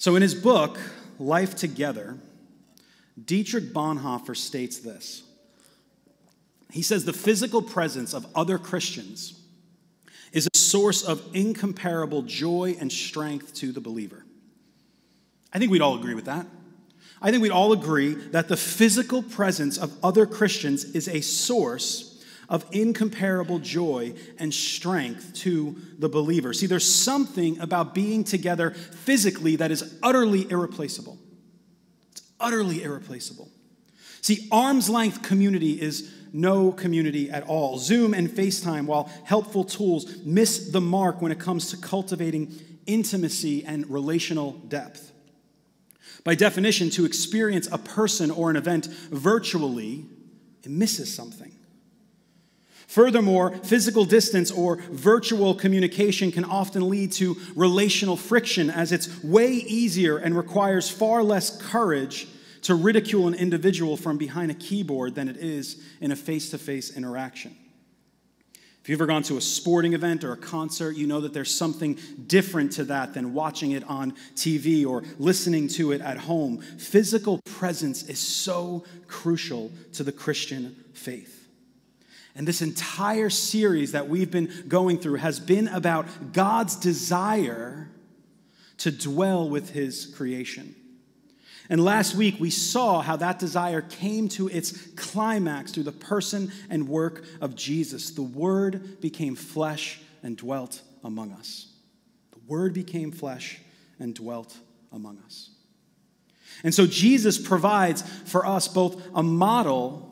So, in his book, Life Together, Dietrich Bonhoeffer states this. He says the physical presence of other Christians is a source of incomparable joy and strength to the believer. I think we'd all agree with that. I think we'd all agree that the physical presence of other Christians is a source of incomparable joy and strength to the believer. See, there's something about being together physically that is utterly irreplaceable. It's utterly irreplaceable. See, arm's length community is no community at all. Zoom and FaceTime, while helpful tools, miss the mark when it comes to cultivating intimacy and relational depth. By definition, to experience a person or an event virtually, it misses something. Furthermore, physical distance or virtual communication can often lead to relational friction as it's way easier and requires far less courage to ridicule an individual from behind a keyboard than it is in a face to face interaction. If you've ever gone to a sporting event or a concert, you know that there's something different to that than watching it on TV or listening to it at home. Physical presence is so crucial to the Christian faith. And this entire series that we've been going through has been about God's desire to dwell with his creation. And last week, we saw how that desire came to its climax through the person and work of Jesus. The Word became flesh and dwelt among us. The Word became flesh and dwelt among us. And so Jesus provides for us both a model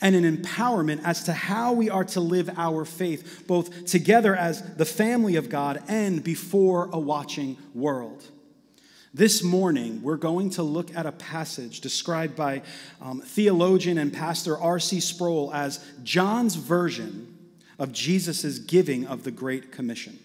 and an empowerment as to how we are to live our faith, both together as the family of God and before a watching world. This morning, we're going to look at a passage described by um, theologian and pastor R.C. Sproul as John's version of Jesus' giving of the Great Commission.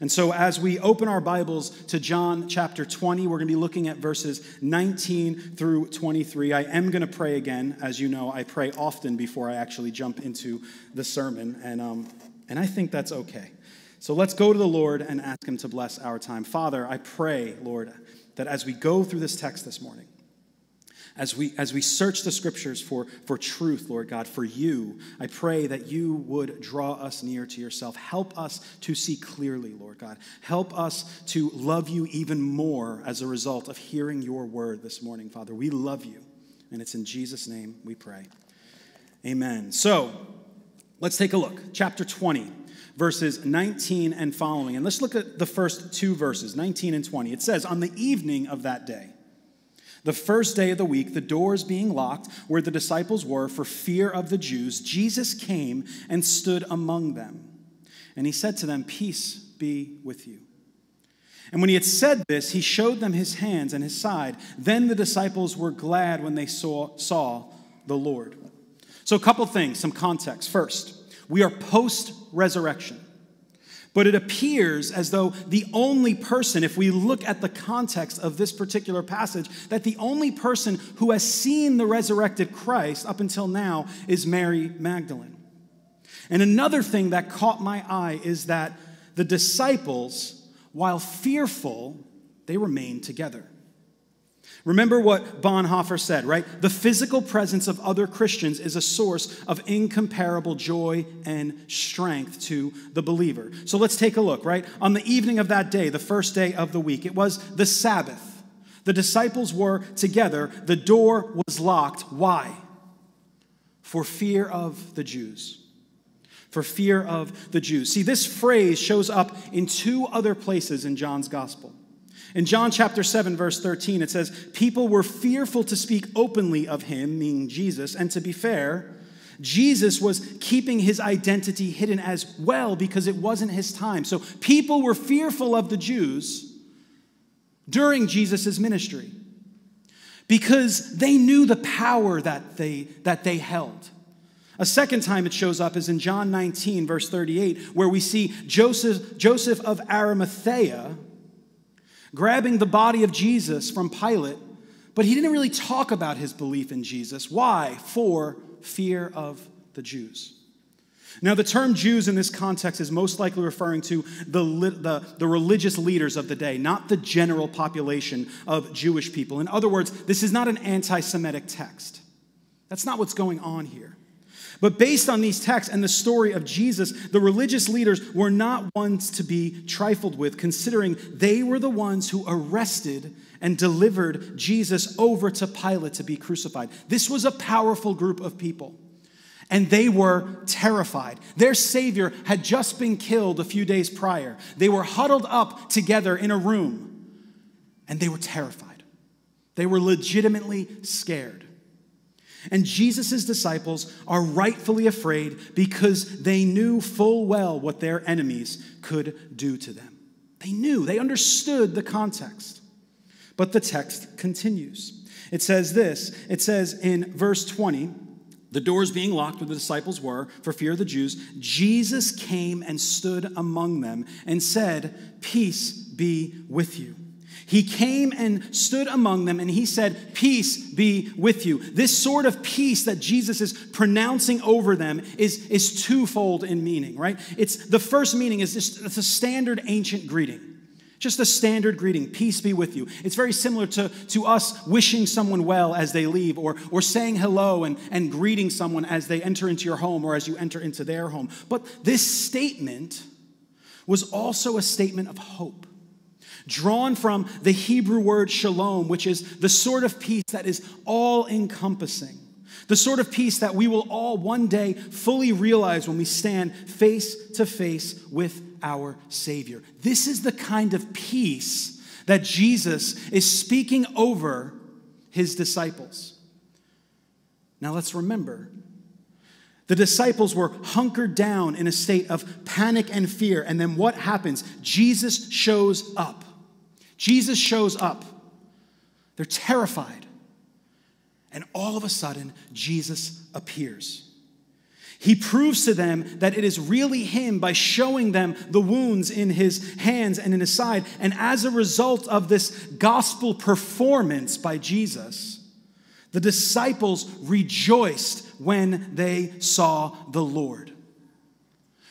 And so, as we open our Bibles to John chapter 20, we're going to be looking at verses 19 through 23. I am going to pray again. As you know, I pray often before I actually jump into the sermon, and, um, and I think that's okay. So let's go to the Lord and ask Him to bless our time. Father, I pray, Lord, that as we go through this text this morning, as we, as we search the scriptures for, for truth, Lord God, for you, I pray that you would draw us near to yourself. Help us to see clearly, Lord God. Help us to love you even more as a result of hearing your word this morning, Father. We love you, and it's in Jesus' name we pray. Amen. So, let's take a look. Chapter 20 verses 19 and following. And let's look at the first two verses, 19 and 20. It says, On the evening of that day, the first day of the week, the doors being locked where the disciples were for fear of the Jews, Jesus came and stood among them. And he said to them, Peace be with you. And when he had said this, he showed them his hands and his side. Then the disciples were glad when they saw, saw the Lord. So, a couple things, some context. First, we are post resurrection. But it appears as though the only person, if we look at the context of this particular passage, that the only person who has seen the resurrected Christ up until now is Mary Magdalene. And another thing that caught my eye is that the disciples, while fearful, they remained together. Remember what Bonhoeffer said, right? The physical presence of other Christians is a source of incomparable joy and strength to the believer. So let's take a look, right? On the evening of that day, the first day of the week, it was the Sabbath. The disciples were together, the door was locked. Why? For fear of the Jews. For fear of the Jews. See, this phrase shows up in two other places in John's gospel. In John chapter 7, verse 13, it says, People were fearful to speak openly of him, meaning Jesus. And to be fair, Jesus was keeping his identity hidden as well because it wasn't his time. So people were fearful of the Jews during Jesus' ministry because they knew the power that they, that they held. A second time it shows up is in John 19, verse 38, where we see Joseph, Joseph of Arimathea grabbing the body of Jesus from Pilate, but he didn't really talk about his belief in Jesus. Why? For fear of the Jews. Now, the term Jews in this context is most likely referring to the, the, the, religious leaders of the day, not the general population of Jewish people. In other words, this is not an anti Semitic text. That's not what's going on here. But based on these texts and the story of Jesus, the religious leaders were not ones to be trifled with, considering they were the ones who arrested and delivered Jesus over to Pilate to be crucified. This was a powerful group of people and they were terrified. Their Savior had just been killed a few days prior. They were huddled up together in a room, and they were terrified. They were legitimately scared. And Jesus' disciples are rightfully afraid because they knew full well what their enemies could do to them. They knew, they understood the context. But the text continues. It says this it says in verse 20, the doors being locked where the disciples were for fear of the Jews, Jesus came and stood among them and said, Peace be with you. He came and stood among them and he said, Peace be with you. This sort of peace that Jesus is pronouncing over them is, is twofold in meaning, right? It's the first meaning is just it's a standard ancient greeting. Just a standard greeting, peace be with you. It's very similar to, to us wishing someone well as they leave, or, or saying hello and, and greeting someone as they enter into your home or as you enter into their home. But this statement was also a statement of hope, drawn from the Hebrew word shalom, which is the sort of peace that is all encompassing. The sort of peace that we will all one day fully realize when we stand face to face with our Savior. This is the kind of peace that Jesus is speaking over his disciples. Now let's remember the disciples were hunkered down in a state of panic and fear. And then what happens? Jesus shows up. Jesus shows up. They're terrified. And all of a sudden, Jesus appears. He proves to them that it is really him by showing them the wounds in his hands and in his side. And as a result of this gospel performance by Jesus, the disciples rejoiced when they saw the Lord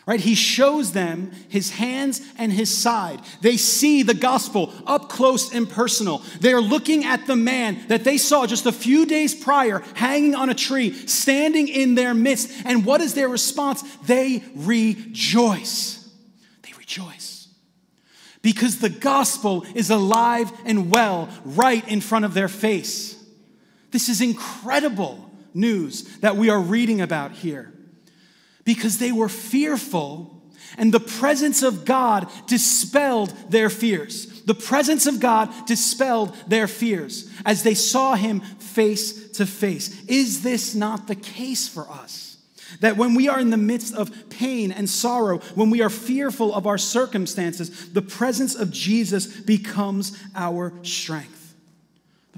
right? He shows them his hands and his side. They see the gospel up close and personal. They are looking at the man that they saw just a few days prior hanging on a tree, standing in their midst. And what is their response? They rejoice. They rejoice. Because the gospel is alive and well right in front of their face. This is incredible news that we are reading about here because they were fearful and the presence of God dispelled their fears. The presence of God dispelled their fears as they saw him face to face. Is this not the case for us? That when we are in the midst of pain and sorrow, when we are fearful of our circumstances, the presence of Jesus becomes our strength.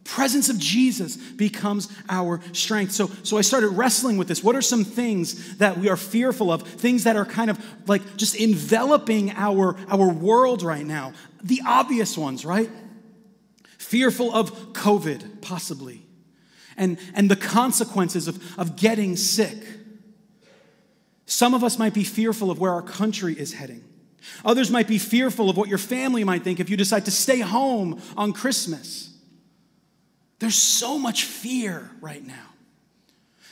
Presence of Jesus becomes our strength. So, so I started wrestling with this. What are some things that we are fearful of? Things that are kind of like just enveloping our, our world right now. The obvious ones, right? Fearful of COVID, possibly, and, and the consequences of, of getting sick. Some of us might be fearful of where our country is heading. Others might be fearful of what your family might think if you decide to stay home on Christmas. There's so much fear right now.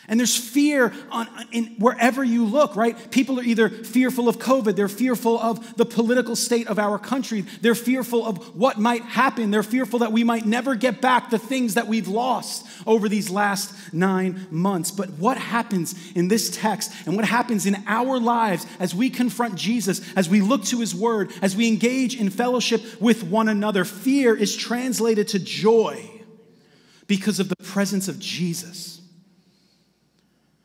And there's fear on, in wherever you look, right? People are either fearful of COVID, they're fearful of the political state of our country, they're fearful of what might happen, they're fearful that we might never get back the things that we've lost over these last nine months. But what happens in this text and what happens in our lives as we confront Jesus, as we look to his word, as we engage in fellowship with one another? Fear is translated to joy because of the presence of Jesus.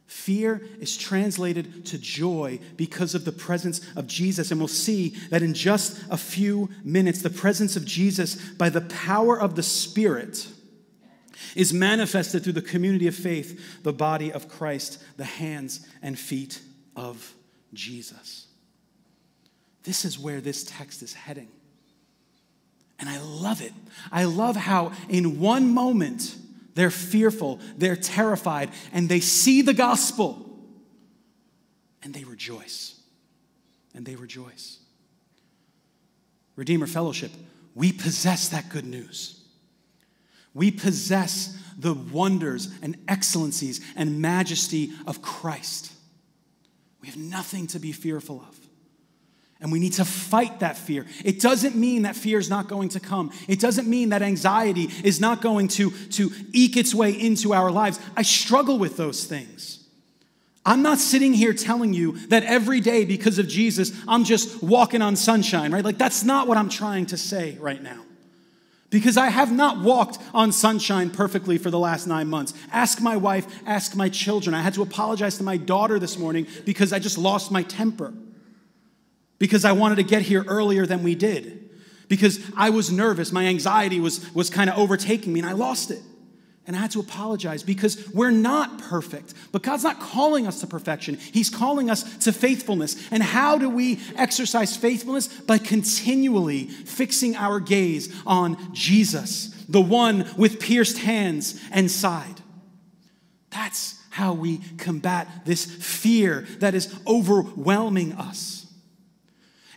Fear is translated to joy because of the presence of Jesus. And we'll see that in just a few minutes, the presence of Jesus, by the power of the Spirit, is manifested through the community of faith, the body of Christ, the hands and feet of Jesus. This is where this text is heading. And I love it. I love how, in one moment, they're fearful, they're terrified, and they see the gospel. and they rejoice. And they rejoice. Redeemer Fellowship, we possess that good news. We possess the wonders and excellencies and majesty of Christ. We have nothing to be fearful of. And we need to fight that fear. It doesn't mean that fear is not going to come. It doesn't mean that anxiety is not going to, to eke its way into our lives. I struggle with those things. I'm not sitting here telling you that every day because of Jesus, I'm just walking on sunshine, right? Like, that's not what I'm trying to say right now. Because I have not walked on sunshine perfectly for the last nine months. Ask my wife, ask my children. I had to apologize to my daughter this morning because I just lost my temper because I wanted to get here earlier than we did, because I was nervous. My anxiety was, was kind of overtaking me, and I lost it. And I had to apologize because we're not perfect. But God's not calling us to perfection. He's calling us to faithfulness. And how do we exercise faithfulness? By continually fixing our gaze on Jesus, the one with pierced hands and side. That's how we combat this fear that is overwhelming us.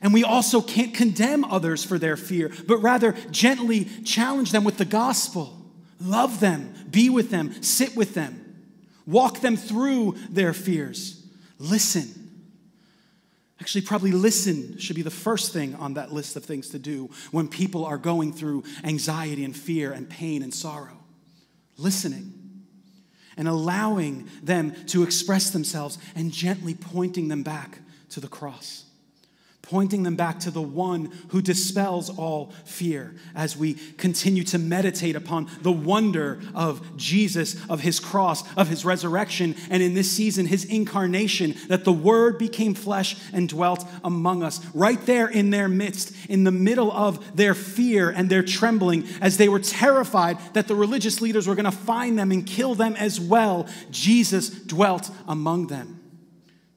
And we also can't condemn others for their fear, but rather gently challenge them with the gospel. Love them, be with them, sit with them, walk them through their fears. Listen. Actually, probably listen should be the first thing on that list of things to do when people are going through anxiety and fear and pain and sorrow. Listening and allowing them to express themselves and gently pointing them back to the cross pointing them back to the one who dispels all fear as we continue to meditate upon the wonder of Jesus, of his cross, of his resurrection, and in this season, his incarnation, that the word became flesh and dwelt among us, right there in their midst, in the middle of their fear and their trembling, as they were terrified that the religious leaders were going to find them and kill them as well. Jesus dwelt among them.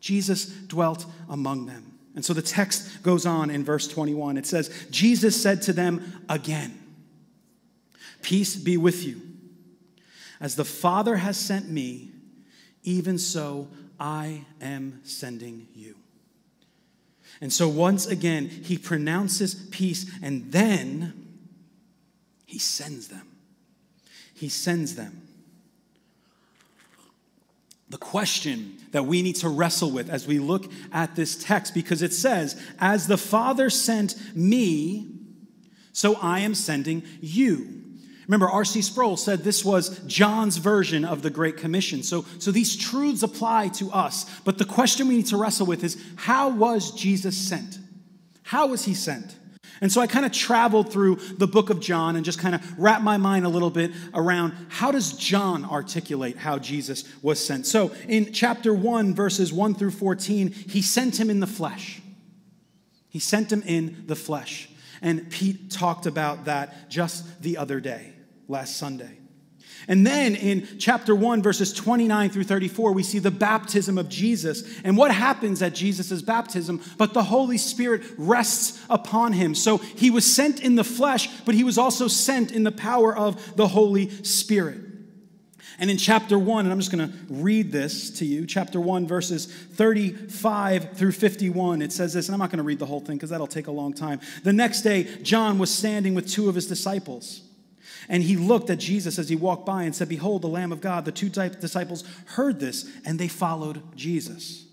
Jesus dwelt among them. And so the text goes on in verse 21. It says, Jesus said to them again, Peace be with you. As the Father has sent me, even so I am sending you. And so once again, he pronounces peace and then he sends them. He sends them the question that we need to wrestle with as we look at this text because it says, As the Father sent me, so I am sending you. Remember, R.C. Sproul said this was John's version of the Great Commission. So, so these truths apply to us. But the question we need to wrestle with is how was Jesus sent? How was he sent? And so I kind of traveled through the book of John and just kind of wrapped my mind a little bit around how does John articulate how Jesus was sent. So in chapter 1 verses 1 through 14, he sent him in the flesh. He sent him in the flesh. And Pete talked about that just the other day, last Sunday. And then in chapter 1, verses 29 through 34, we see the baptism of Jesus. And what happens at Jesus' baptism? But the Holy Spirit rests upon him. So he was sent in the flesh, but he was also sent in the power of the Holy Spirit. And in chapter 1, and I'm just going to read this to you, chapter 1, verses 35 through 51, it says this, and I'm not going to read the whole thing because that'll take a long time. The next day, John was standing with two of his disciples. And he looked at Jesus as he walked by and said, Behold, the Lamb of God. The two disciples heard this and they followed Jesus.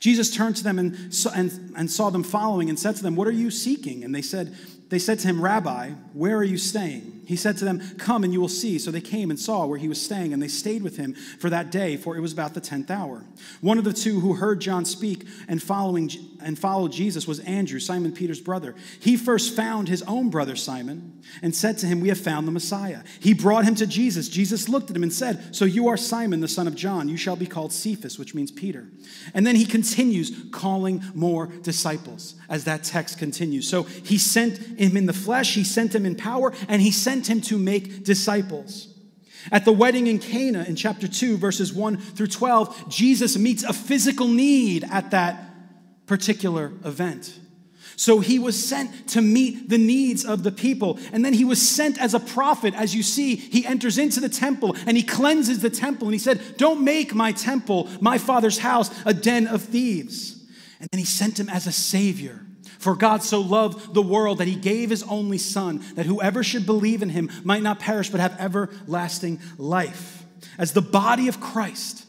Jesus turned to them and, and, and saw them following and said to them, What are you seeking? And they said, they said to him, Rabbi, where are you staying? He said to them, Come and you will see. So they came and saw where he was staying, and they stayed with him for that day, for it was about the tenth hour. One of the two who heard John speak and, following, and followed Jesus was Andrew, Simon Peter's brother. He first found his own brother Simon and said to him, We have found the Messiah. He brought him to Jesus. Jesus looked at him and said, So you are Simon, the son of John. You shall be called Cephas, which means Peter. And then he continues calling more disciples as that text continues. So he sent him in the flesh, he sent him in power, and he sent him to make disciples. At the wedding in Cana in chapter 2, verses 1 through 12, Jesus meets a physical need at that particular event. So he was sent to meet the needs of the people. And then he was sent as a prophet. As you see, he enters into the temple and he cleanses the temple. And he said, Don't make my temple, my father's house, a den of thieves. And then he sent him as a savior. For God so loved the world that he gave his only son, that whoever should believe in him might not perish but have everlasting life. As the body of Christ,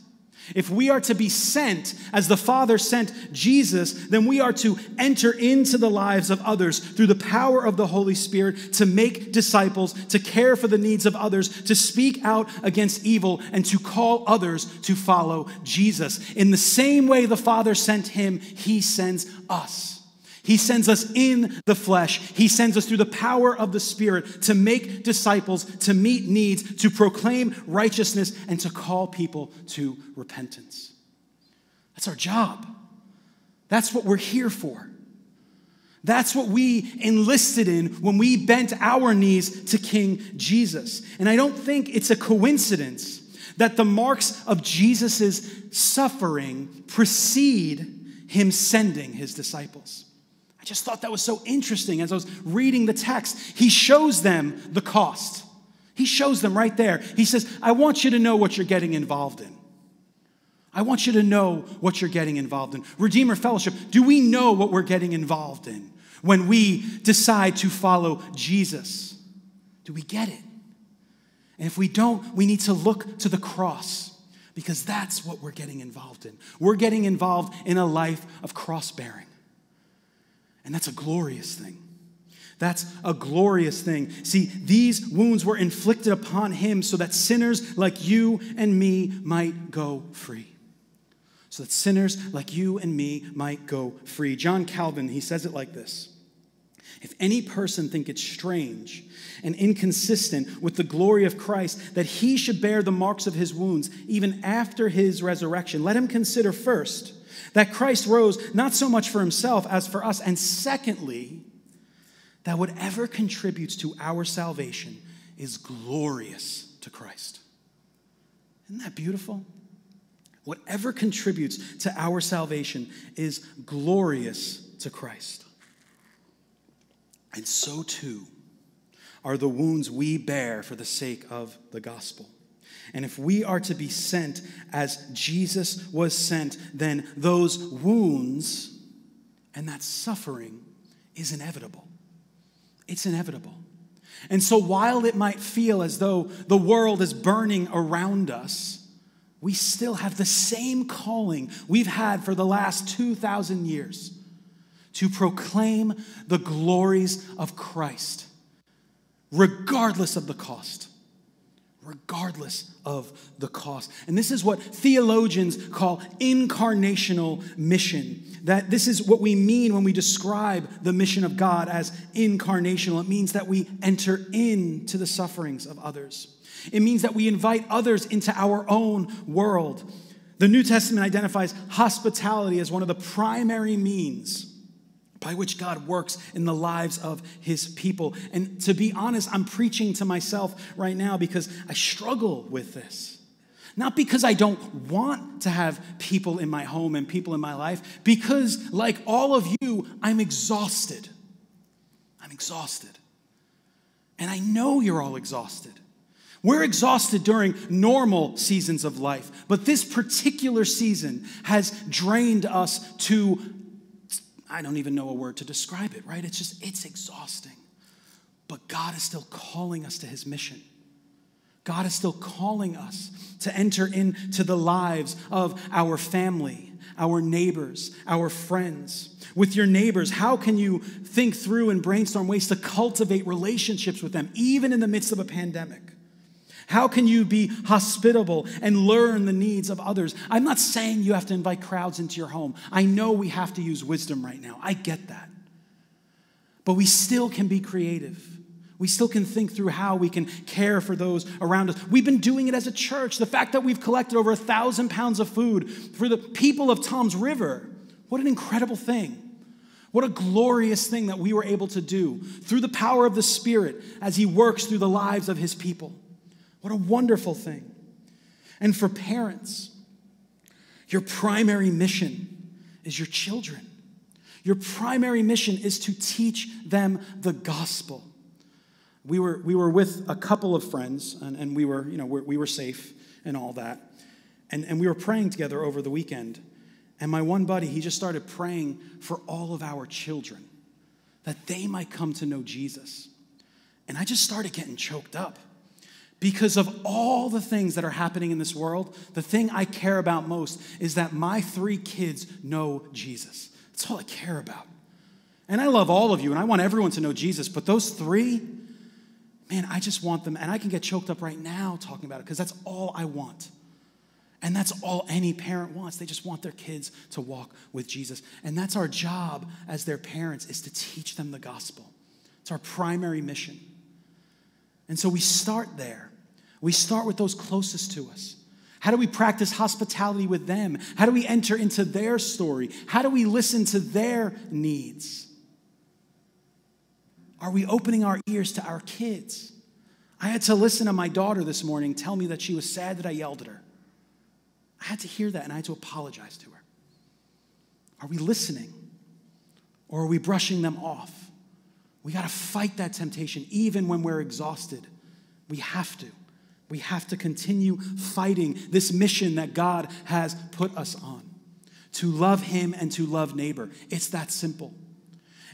if we are to be sent as the Father sent Jesus, then we are to enter into the lives of others through the power of the Holy Spirit to make disciples, to care for the needs of others, to speak out against evil, and to call others to follow Jesus. In the same way the Father sent him, he sends us. He sends us in the flesh. He sends us through the power of the Spirit to make disciples, to meet needs, to proclaim righteousness, and to call people to repentance. That's our job. That's what we're here for. That's what we enlisted in when we bent our knees to King Jesus. And I don't think it's a coincidence that the marks of Jesus' suffering precede him sending his disciples. I just thought that was so interesting as I was reading the text. He shows them the cost. He shows them right there. He says, I want you to know what you're getting involved in. I want you to know what you're getting involved in. Redeemer Fellowship, do we know what we're getting involved in when we decide to follow Jesus? Do we get it? And if we don't, we need to look to the cross because that's what we're getting involved in. We're getting involved in a life of cross bearing. And that's a glorious thing. That's a glorious thing. See, these wounds were inflicted upon him so that sinners like you and me might go free. So that sinners like you and me might go free. John Calvin, he says it like this If any person think it strange and inconsistent with the glory of Christ that he should bear the marks of his wounds even after his resurrection, let him consider first that Christ rose not so much for himself as for us. And secondly, that whatever contributes to our salvation is glorious to Christ. Isn't that beautiful? Whatever contributes to our salvation is glorious to Christ. And so too are the wounds we bear for the sake of the gospel. And if we are to be sent as Jesus was sent, then those wounds and that suffering is inevitable. It's inevitable. And so while it might feel as though the world is burning around us, we still have the same calling we've had for the last 2,000 years to proclaim the glories of Christ, regardless of the cost regardless of the cost. And this is what theologians call incarnational mission. That this is what we mean when we describe the mission of God as incarnational. It means that we enter into the sufferings of others. It means that we invite others into our own world. The New Testament identifies hospitality as one of the primary means by which God works in the lives of his people. And to be honest, I'm preaching to myself right now because I struggle with this. Not because I don't want to have people in my home and people in my life, because, like all of you, I'm exhausted. I'm exhausted. And I know you're all exhausted. We're exhausted during normal seasons of life, but this particular season has drained us to I don't even know a word to describe it, right? It's just, it's exhausting. But God is still calling us to his mission. God is still calling us to enter into the lives of our family, our neighbors, our friends. With your neighbors, how can you think through and brainstorm ways to cultivate relationships with them, even in the midst of a pandemic? How can you be hospitable and learn the needs of others? I'm not saying you have to invite crowds into your home. I know we have to use wisdom right now. I get that. But we still can be creative. We still can think through how we can care for those around us. We've been doing it as a church. The fact that we've collected over a thousand pounds of food for the people of Toms River, what an incredible thing. What a glorious thing that we were able to do through the power of the Spirit as He works through the lives of His people. What a wonderful thing. And for parents, your primary mission is your children. Your primary mission is to teach them the gospel. We were, we were with a couple of friends, and, and we, were, you know, we were safe and all that. And, and we were praying together over the weekend. And my one buddy, he just started praying for all of our children that they might come to know Jesus. And I just started getting choked up because of all the things that are happening in this world. The thing I care about most is that my three kids know Jesus. That's all I care about. And I love all of you, and I want everyone to know Jesus, but those three, man, I just want them, and I can get choked up right now talking about it because that's all I want. And that's all any parent wants. They just want their kids to walk with Jesus. And that's our job as their parents is to teach them the gospel. It's our primary mission. And so we start there. We start with those closest to us. How do we practice hospitality with them? How do we enter into their story? How do we listen to their needs? Are we opening our ears to our kids? I had to listen to my daughter this morning tell me that she was sad that I yelled at her. I had to hear that and I had to apologize to her. Are we listening or are we brushing them off? We got to fight that temptation even when we're exhausted. We have to. We have to continue fighting this mission that God has put us on to love Him and to love neighbor. It's that simple.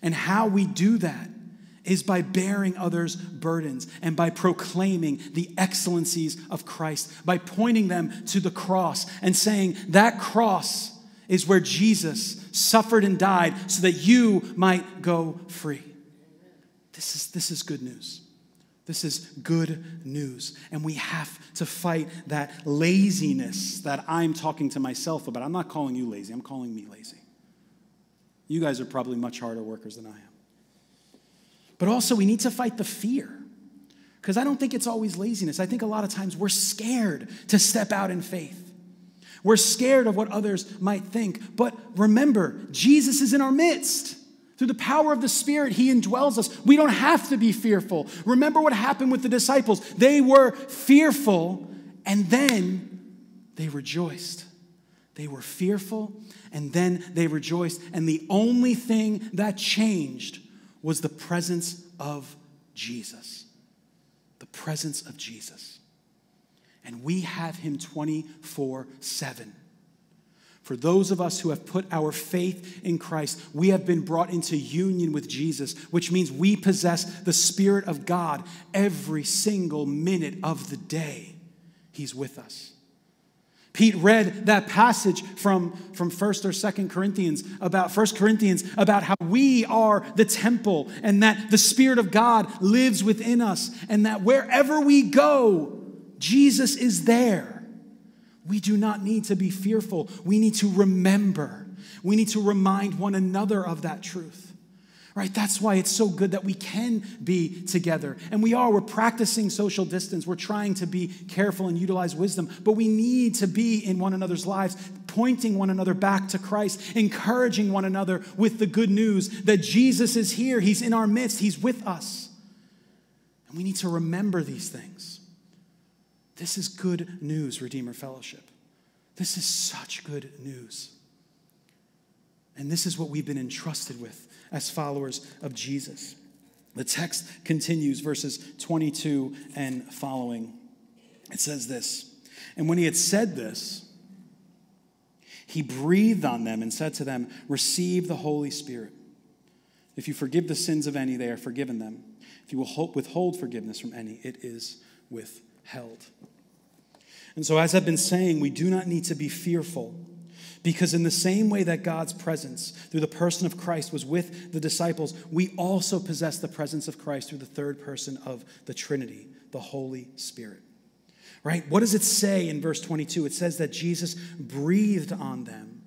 And how we do that is by bearing others' burdens and by proclaiming the excellencies of Christ, by pointing them to the cross and saying, That cross is where Jesus suffered and died so that you might go free. This is, this is good news. This is good news. And we have to fight that laziness that I'm talking to myself about. I'm not calling you lazy, I'm calling me lazy. You guys are probably much harder workers than I am. But also, we need to fight the fear. Because I don't think it's always laziness. I think a lot of times we're scared to step out in faith. We're scared of what others might think. But remember, Jesus is in our midst. Through the power of the Spirit, He indwells us. We don't have to be fearful. Remember what happened with the disciples. They were fearful and then they rejoiced. They were fearful and then they rejoiced. And the only thing that changed was the presence of Jesus. The presence of Jesus. And we have him 24 7. For those of us who have put our faith in Christ, we have been brought into union with Jesus, which means we possess the Spirit of God every single minute of the day. He's with us. Pete read that passage from, from 1st or 2nd Corinthians about 1st Corinthians about how we are the temple and that the Spirit of God lives within us and that wherever we go, Jesus is there. We do not need to be fearful. We need to remember. We need to remind one another of that truth right? That's why it's so good that we can be together. And we are, we're practicing social distance. We're trying to be careful and utilize wisdom, but we need to be in one another's lives, pointing one another back to Christ, encouraging one another with the good news that Jesus is here, He's in our midst, He's with us. And we need to remember these things. This is good news, Redeemer Fellowship. This is such good news. And this is what we've been entrusted with as followers of Jesus. The text continues, verses 22 and following. It says this And when he had said this, he breathed on them and said to them, Receive the Holy Spirit. If you forgive the sins of any, they are forgiven them. If you will withhold forgiveness from any, it is withheld. And so, as I've been saying, we do not need to be fearful because, in the same way that God's presence through the person of Christ was with the disciples, we also possess the presence of Christ through the third person of the Trinity, the Holy Spirit. Right? What does it say in verse 22? It says that Jesus breathed on them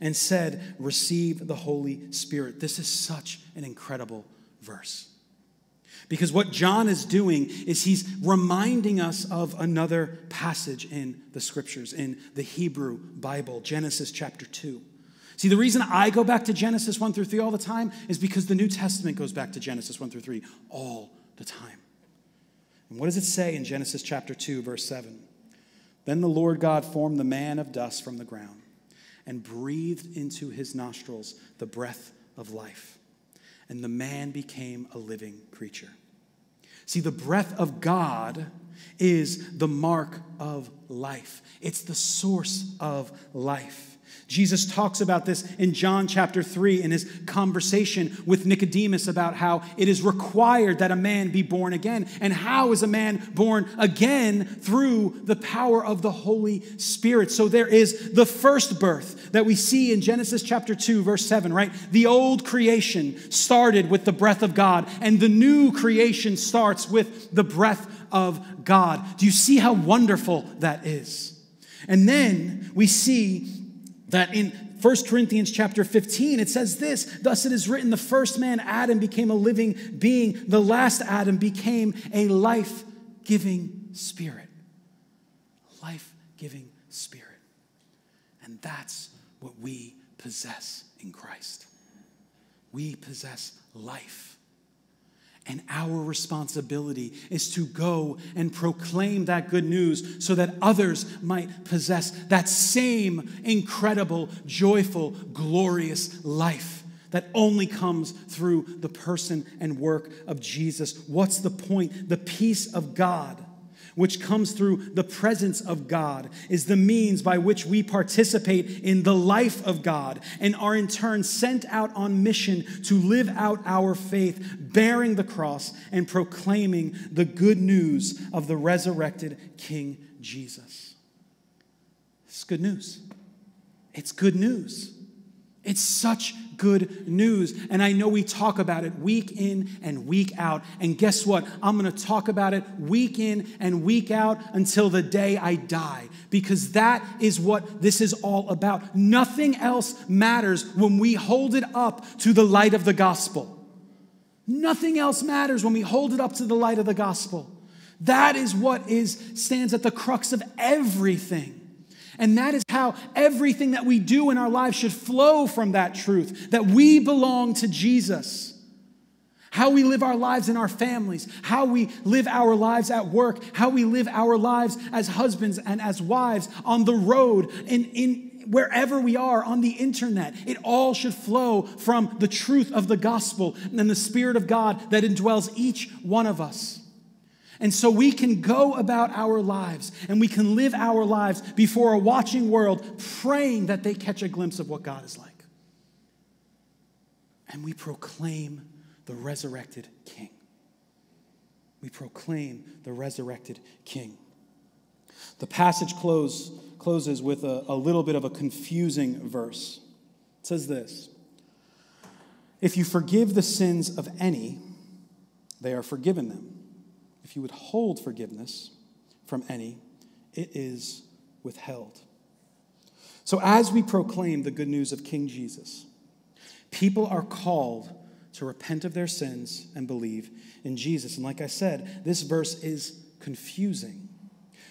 and said, Receive the Holy Spirit. This is such an incredible verse. Because what John is doing is he's reminding us of another passage in the scriptures, in the Hebrew Bible, Genesis chapter 2. See, the reason I go back to Genesis 1 through 3 all the time is because the New Testament goes back to Genesis 1 through 3 all the time. And what does it say in Genesis chapter 2, verse 7? Then the Lord God formed the man of dust from the ground and breathed into his nostrils the breath of life. And the man became a living creature. See, the breath of God is the mark of life, it's the source of life. Jesus talks about this in John chapter 3 in his conversation with Nicodemus about how it is required that a man be born again. And how is a man born again? Through the power of the Holy Spirit. So there is the first birth that we see in Genesis chapter 2, verse 7, right? The old creation started with the breath of God, and the new creation starts with the breath of God. Do you see how wonderful that is? And then we see that in 1 Corinthians chapter 15 it says this thus it is written the first man Adam became a living being. The last Adam became a life-giving spirit. Life-giving spirit. And that's what we possess in Christ. We possess life and our responsibility is to go and proclaim that good news so that others might possess that same incredible, joyful, glorious life that only comes through the person and work of Jesus. What's the point? The peace of God which comes through the presence of God, is the means by which we participate in the life of God and are in turn sent out on mission to live out our faith, bearing the cross and proclaiming the good news of the resurrected King Jesus. It's good news. It's good news. It's such good news. And I know we talk about it week in and week out. And guess what? I'm going to talk about it week in and week out until the day I die, because that is what this is all about. Nothing else matters when we hold it up to the light of the gospel. Nothing else matters when we hold it up to the light of the gospel. That is what is stands at the crux of everything. And that is how everything that we do in our lives should flow from that truth that we belong to Jesus. How we live our lives in our families, how we live our lives at work, how we live our lives as husbands and as wives on the road, in, in wherever we are on the internet. It all should flow from the truth of the gospel and the Spirit of God that indwells each one of us. And so we can go about our lives and we can live our lives before a watching world, praying that they catch a glimpse of what God is like. And we proclaim the resurrected King. We proclaim the resurrected King. The passage close, closes with a, a little bit of a confusing verse. It says this If you forgive the sins of any, they are forgiven them if you withhold forgiveness from any, it is withheld. So, as we proclaim the good news of King Jesus, people are called to repent of their sins and believe in Jesus. And like I said, this verse is confusing.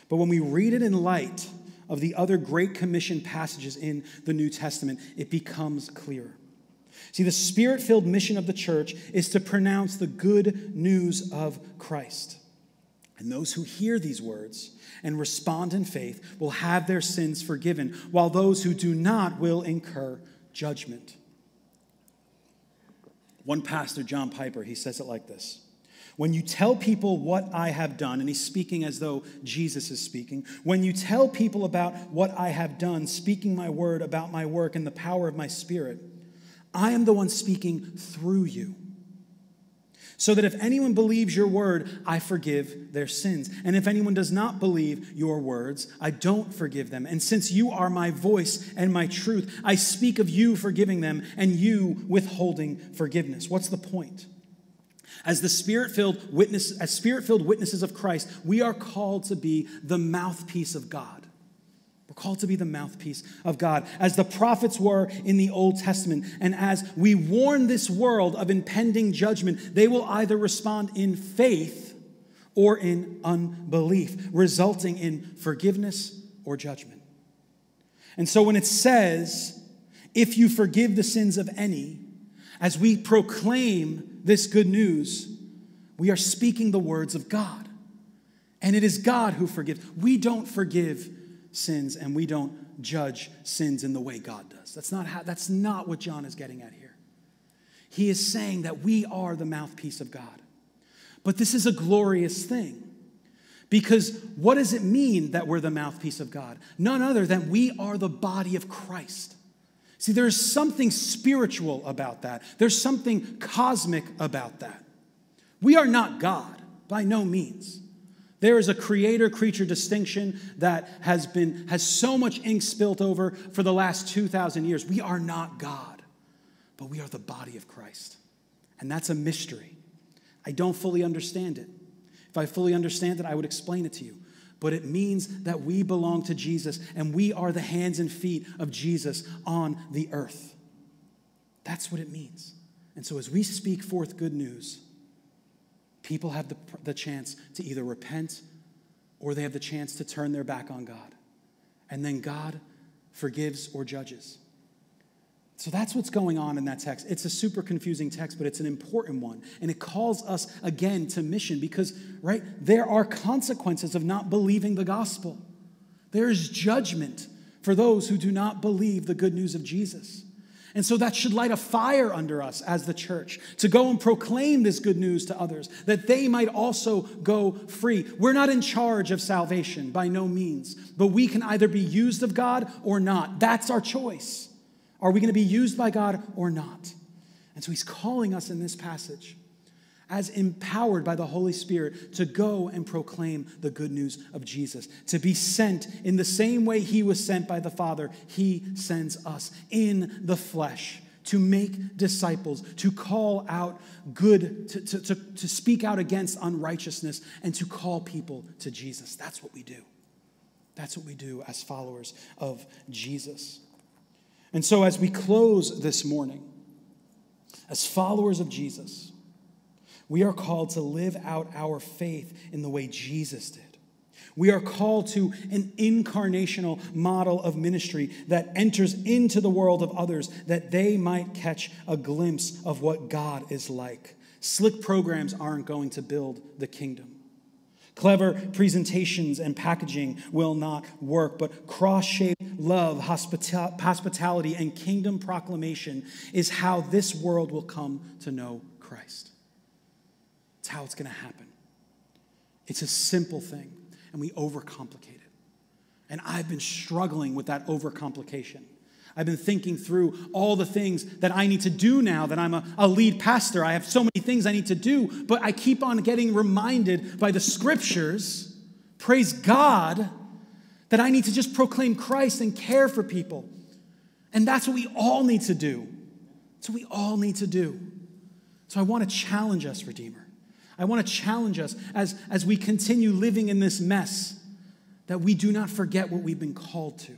But when we read it in light of the other Great Commission passages in the New Testament, it becomes clearer. See, the spirit filled mission of the church is to pronounce the good news of Christ. And those who hear these words and respond in faith will have their sins forgiven, while those who do not will incur judgment. One pastor, John Piper, he says it like this When you tell people what I have done, and he's speaking as though Jesus is speaking, when you tell people about what I have done, speaking my word about my work and the power of my spirit, I am the one speaking through you so that if anyone believes your word, I forgive their sins. And if anyone does not believe your words, I don't forgive them. And since you are my voice and my truth, I speak of you forgiving them and you withholding forgiveness. What's the point? As the spirit-filled witness, as spirit-filled witnesses of Christ, we are called to be the mouthpiece of God called to be the mouthpiece of God, as the prophets were in the Old Testament. And as we warn this world of impending judgment, they will either respond in faith or in unbelief, resulting in forgiveness or judgment. And so when it says, if you forgive the sins of any, as we proclaim this good news, we are speaking the words of God. And it is God who forgives. We don't forgive sins and we don't judge sins in the way God does. That's not, how, that's not what John is getting at here. He is saying that we are the mouthpiece of God. But this is a glorious thing. Because what does it mean that we're the mouthpiece of God? None other than we are the body of Christ. See, there's something spiritual about that, there's something cosmic about that. We are not God, by no means. There is a creator creature distinction that has been has so much ink spilt over for the last 2000 years. We are not God, but we are the body of Christ. And that's a mystery. I don't fully understand it. If I fully understand it, I would explain it to you. But it means that we belong to Jesus and we are the hands and feet of Jesus on the earth. That's what it means. And so as we speak forth good news, people have the, the chance to either repent or they have the chance to turn their back on God. And then God forgives or judges. So that's what's going on in that text. It's a super confusing text, but it's an important one. And it calls us again to mission because, right, there are consequences of not believing the gospel. There is judgment for those who do not believe the good news of Jesus. And so that should light a fire under us as the church to go and proclaim this good news to others, that they might also go free. We're not in charge of salvation by no means, but we can either be used of God or not. That's our choice. Are we going to be used by God or not? And so he's calling us in this passage as empowered by the Holy Spirit to go and proclaim the good news of Jesus, to be sent in the same way he was sent by the Father, he sends us in the flesh to make disciples, to call out good, to, to, to, to speak out against unrighteousness, and to call people to Jesus. That's what we do. That's what we do as followers of Jesus. And so, as we close this morning, as followers of Jesus, we are called to live out our faith in the way Jesus did. We are called to an incarnational model of ministry that enters into the world of others that they might catch a glimpse of what God is like. Slick programs aren't going to build the kingdom. Clever presentations and packaging will not work, but cross shaped love, hospitality, and kingdom proclamation is how this world will come to know Christ. How it's going to happen. It's a simple thing, and we overcomplicate it. And I've been struggling with that overcomplication. I've been thinking through all the things that I need to do now that I'm a, a, lead pastor. I have so many things I need to do, but I keep on getting reminded by the scriptures, praise God, that I need to just proclaim Christ and care for people. And that's what we all need to do. That's what we all need to do. So I want to challenge us, Redeemer. I want to challenge us as, as we continue living in this mess that we do not forget what we've been called to.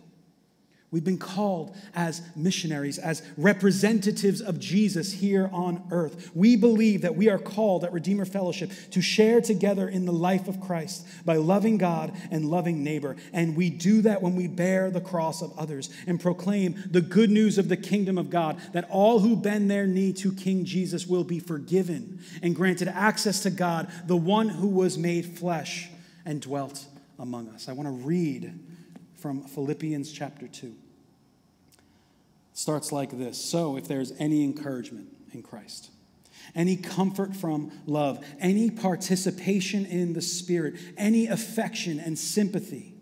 We've been called as missionaries, as representatives of Jesus here on earth. We believe that we are called at Redeemer Fellowship to share together in the life of Christ by loving God and loving neighbor. And we do that when we bear the cross of others and proclaim the good news of the kingdom of God that all who bend their knee to King Jesus will be forgiven and granted access to God, the one who was made flesh and dwelt among us. I want to read from Philippians chapter 2. It starts like this So, if there's any encouragement in Christ, any comfort from love, any participation in the Spirit, any affection and sympathy,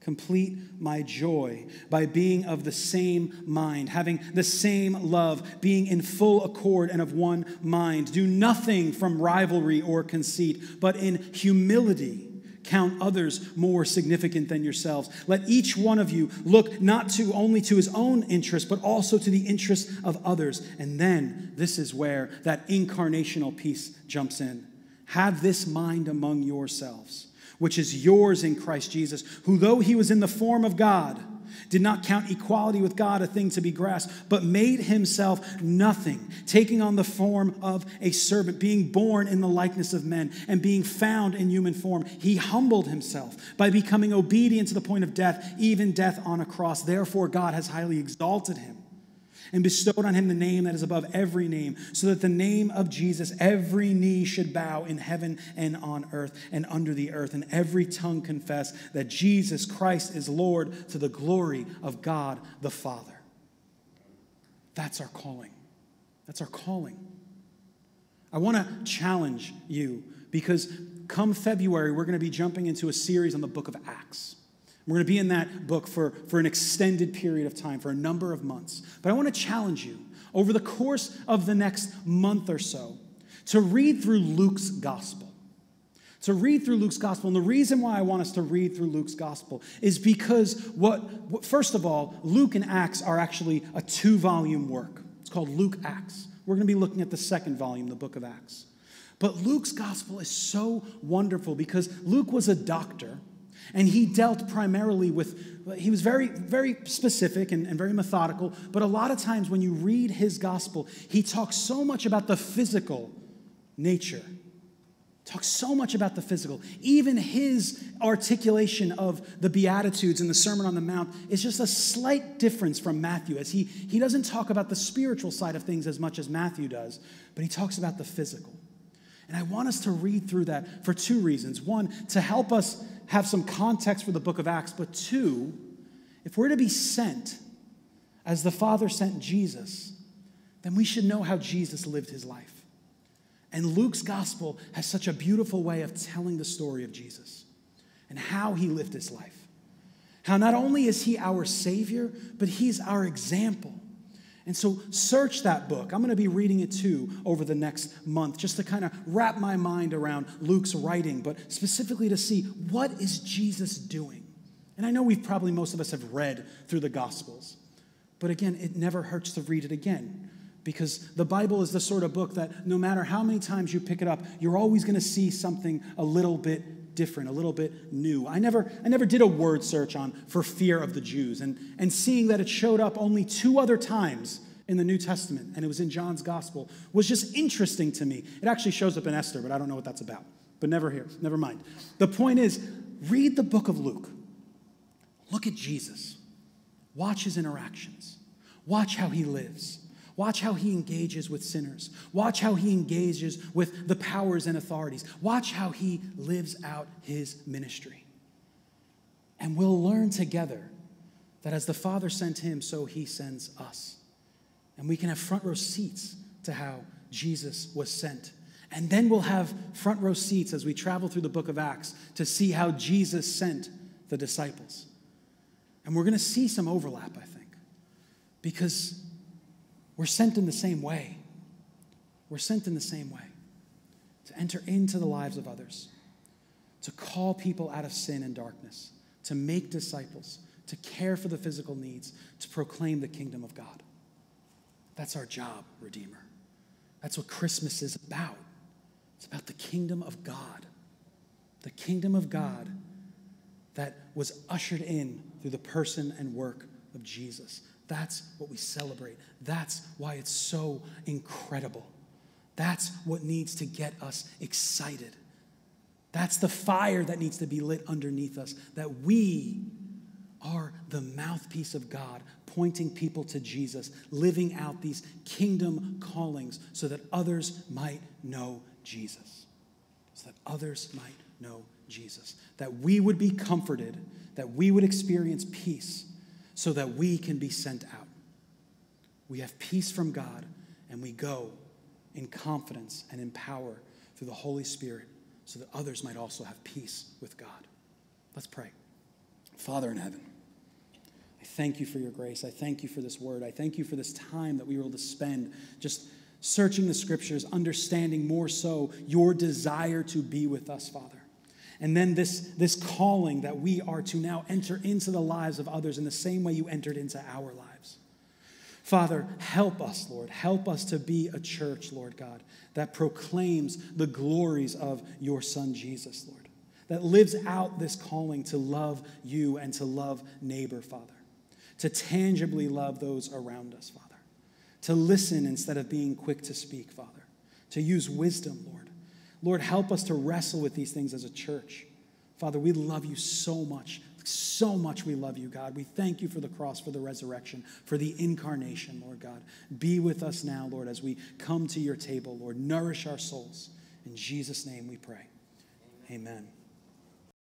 complete my joy by being of the same mind, having the same love, being in full accord and of one mind. Do nothing from rivalry or conceit, but in humility count others more significant than yourselves. Let each one of you look not to only to his own interest, but also to the interest of others. And then this is where that incarnational piece jumps in. Have this mind among yourselves, which is yours in Christ Jesus, who though he was in the form of God, did not count equality with God a thing to be grasped, but made himself nothing, taking on the form of a servant, being born in the likeness of men, and being found in human form. He humbled himself by becoming obedient to the point of death, even death on a cross. Therefore, God has highly exalted him and bestowed on him the name that is above every name, so that the name of Jesus every knee should bow in heaven and on earth and under the earth, and every tongue confess that Jesus Christ is Lord to the glory of God the Father. That's our calling That's our calling. I want to challenge you because come February, we're going to be jumping into a series on the book of Acts. We're going to be in that book for, for an extended period of time, for a number of months. But I want to challenge you over the course of the next month or so to read through Luke's gospel. To read through Luke's gospel. And the reason why I want us to read through Luke's gospel is because what, first of all, Luke and Acts are actually a two volume work. It's called Luke Acts. We're going to be looking at the second volume, the book of Acts. But Luke's gospel is so wonderful because Luke was a doctor and he dealt primarily with, he was very, very specific and, and, very methodical. But a lot of times when you read his gospel, he talks so much about the physical nature. Talks so much about the physical. Even his articulation of the Beatitudes and the Sermon on the Mount is just a slight difference from Matthew, as he, he doesn't talk about the spiritual side of things as much as Matthew does, but he talks about the physical. And I want us to read through that for two reasons. One, to help us have some context for the book of Acts, but two, if we're to be sent as the Father sent Jesus, then we should know how Jesus lived his life. And Luke's gospel has such a beautiful way of telling the story of Jesus and how he lived his life. How not only is he our Savior, but he's our example. And so, search that book. I'm going to be reading it too over the next month, just to kind of wrap my mind around Luke's writing, but specifically to see what is Jesus doing. And I know we've probably, most of us have read through the Gospels, but again, it never hurts to read it again because the Bible is the sort of book that no matter how many times you pick it up, you're always going to see something a little bit different, a little bit new. I never, I never did a word search on for fear of the Jews, and, and seeing that it showed up only two other times in the New Testament, and it was in John's Gospel, was just interesting to me. It actually shows up in Esther, but I don't know what that's about. But never here, never mind. The point is, read the book of Luke. Look at Jesus. Watch his interactions. Watch how he lives. Watch how he engages with sinners. Watch how he engages with the powers and authorities. Watch how he lives out his ministry. And we'll learn together that as the Father sent him, so he sends us. And we can have front row seats to how Jesus was sent. And then we'll have front row seats as we travel through the book of Acts to see how Jesus sent the disciples. And we're going to see some overlap, I think, because we're sent in the same way. We're sent in the same way to enter into the lives of others, to call people out of sin and darkness, to make disciples, to care for the physical needs, to proclaim the kingdom of God. That's our job, Redeemer. That's what Christmas is about. It's about the kingdom of God. The kingdom of God that was ushered in through the person and work of Jesus. That's what we celebrate. That's why it's so incredible. That's what needs to get us excited. That's the fire that needs to be lit underneath us, that we are the mouthpiece of God, pointing people to Jesus, living out these kingdom callings so that others might know Jesus. So that others might know Jesus. That we would be comforted, that we would experience peace so that we can be sent out. We have peace from God, and we go in confidence and in power through the Holy Spirit so that others might also have peace with God. Let's pray. Father in heaven, I thank you for your grace. I thank you for this word. I thank you for this time that we were able to spend just searching the scriptures, understanding more so your desire to be with us, Father. And then this, this calling that we are to now enter into the lives of others in the same way you entered into our lives. Father, help us, Lord. Help us to be a church, Lord God, that proclaims the glories of your Son, Jesus, Lord, that lives out this calling to love you and to love neighbor, Father, to tangibly love those around us, Father, to listen instead of being quick to speak, Father, to use wisdom, Lord Lord, help us to wrestle with these things as a church. Father, we love you so much. So much we love you, God. We thank you for the cross, for the resurrection, for the incarnation, Lord God. Be with us now, Lord, as we come to your table, Lord. Nourish our souls. In Jesus' name we pray. Amen. Amen.